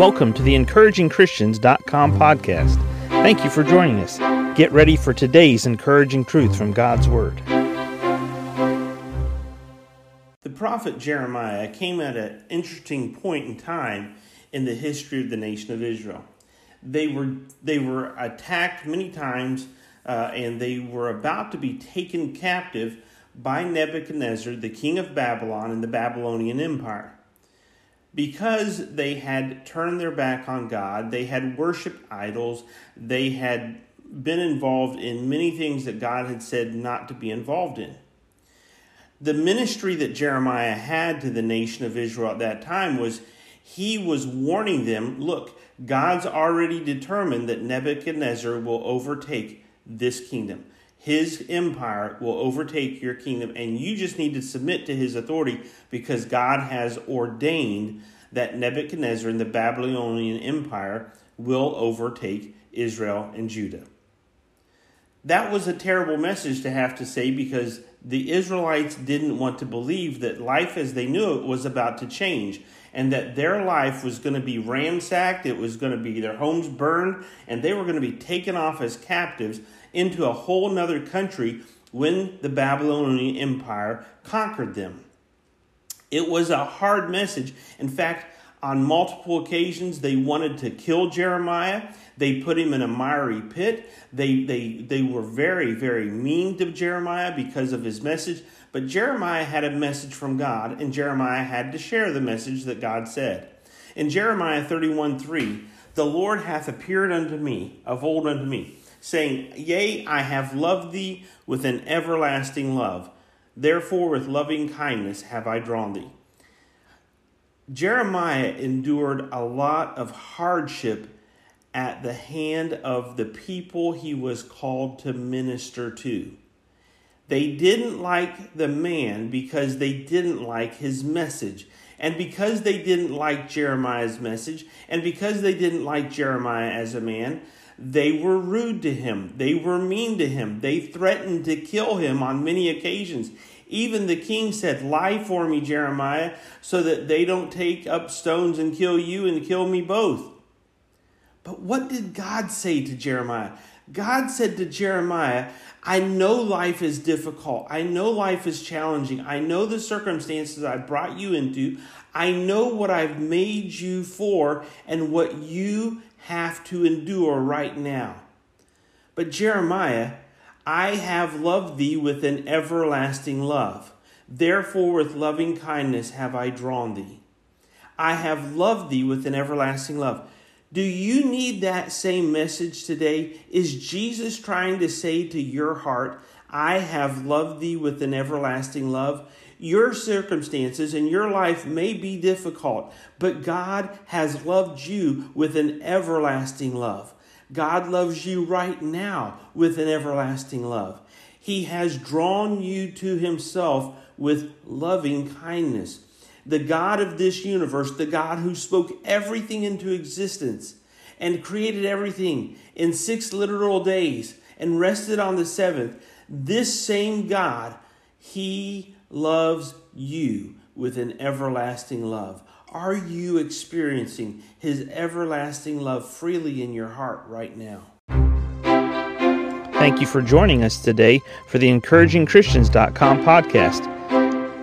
Welcome to the encouragingchristians.com podcast. Thank you for joining us. Get ready for today's encouraging truth from God's Word. The prophet Jeremiah came at an interesting point in time in the history of the nation of Israel. They were, they were attacked many times uh, and they were about to be taken captive by Nebuchadnezzar, the king of Babylon, and the Babylonian Empire. Because they had turned their back on God, they had worshiped idols, they had been involved in many things that God had said not to be involved in. The ministry that Jeremiah had to the nation of Israel at that time was he was warning them look, God's already determined that Nebuchadnezzar will overtake this kingdom. His empire will overtake your kingdom, and you just need to submit to his authority because God has ordained that Nebuchadnezzar and the Babylonian Empire will overtake Israel and Judah. That was a terrible message to have to say because the Israelites didn't want to believe that life as they knew it was about to change and that their life was going to be ransacked, it was going to be their homes burned, and they were going to be taken off as captives into a whole nother country when the Babylonian Empire conquered them. It was a hard message. In fact, on multiple occasions, they wanted to kill Jeremiah. They put him in a miry pit. They, they, they were very, very mean to Jeremiah because of his message. But Jeremiah had a message from God, and Jeremiah had to share the message that God said. In Jeremiah 31 3, the Lord hath appeared unto me, of old unto me, saying, Yea, I have loved thee with an everlasting love. Therefore, with loving kindness have I drawn thee. Jeremiah endured a lot of hardship at the hand of the people he was called to minister to. They didn't like the man because they didn't like his message. And because they didn't like Jeremiah's message, and because they didn't like Jeremiah as a man, they were rude to him. They were mean to him. They threatened to kill him on many occasions. Even the king said, Lie for me, Jeremiah, so that they don't take up stones and kill you and kill me both. But what did God say to Jeremiah? God said to Jeremiah, I know life is difficult. I know life is challenging. I know the circumstances I brought you into. I know what I've made you for and what you have to endure right now. But Jeremiah, I have loved thee with an everlasting love. Therefore, with loving kindness have I drawn thee. I have loved thee with an everlasting love. Do you need that same message today? Is Jesus trying to say to your heart, I have loved thee with an everlasting love? Your circumstances and your life may be difficult, but God has loved you with an everlasting love. God loves you right now with an everlasting love. He has drawn you to Himself with loving kindness. The God of this universe, the God who spoke everything into existence and created everything in six literal days and rested on the seventh, this same God, He loves you with an everlasting love. Are you experiencing His everlasting love freely in your heart right now? Thank you for joining us today for the encouragingchristians.com podcast.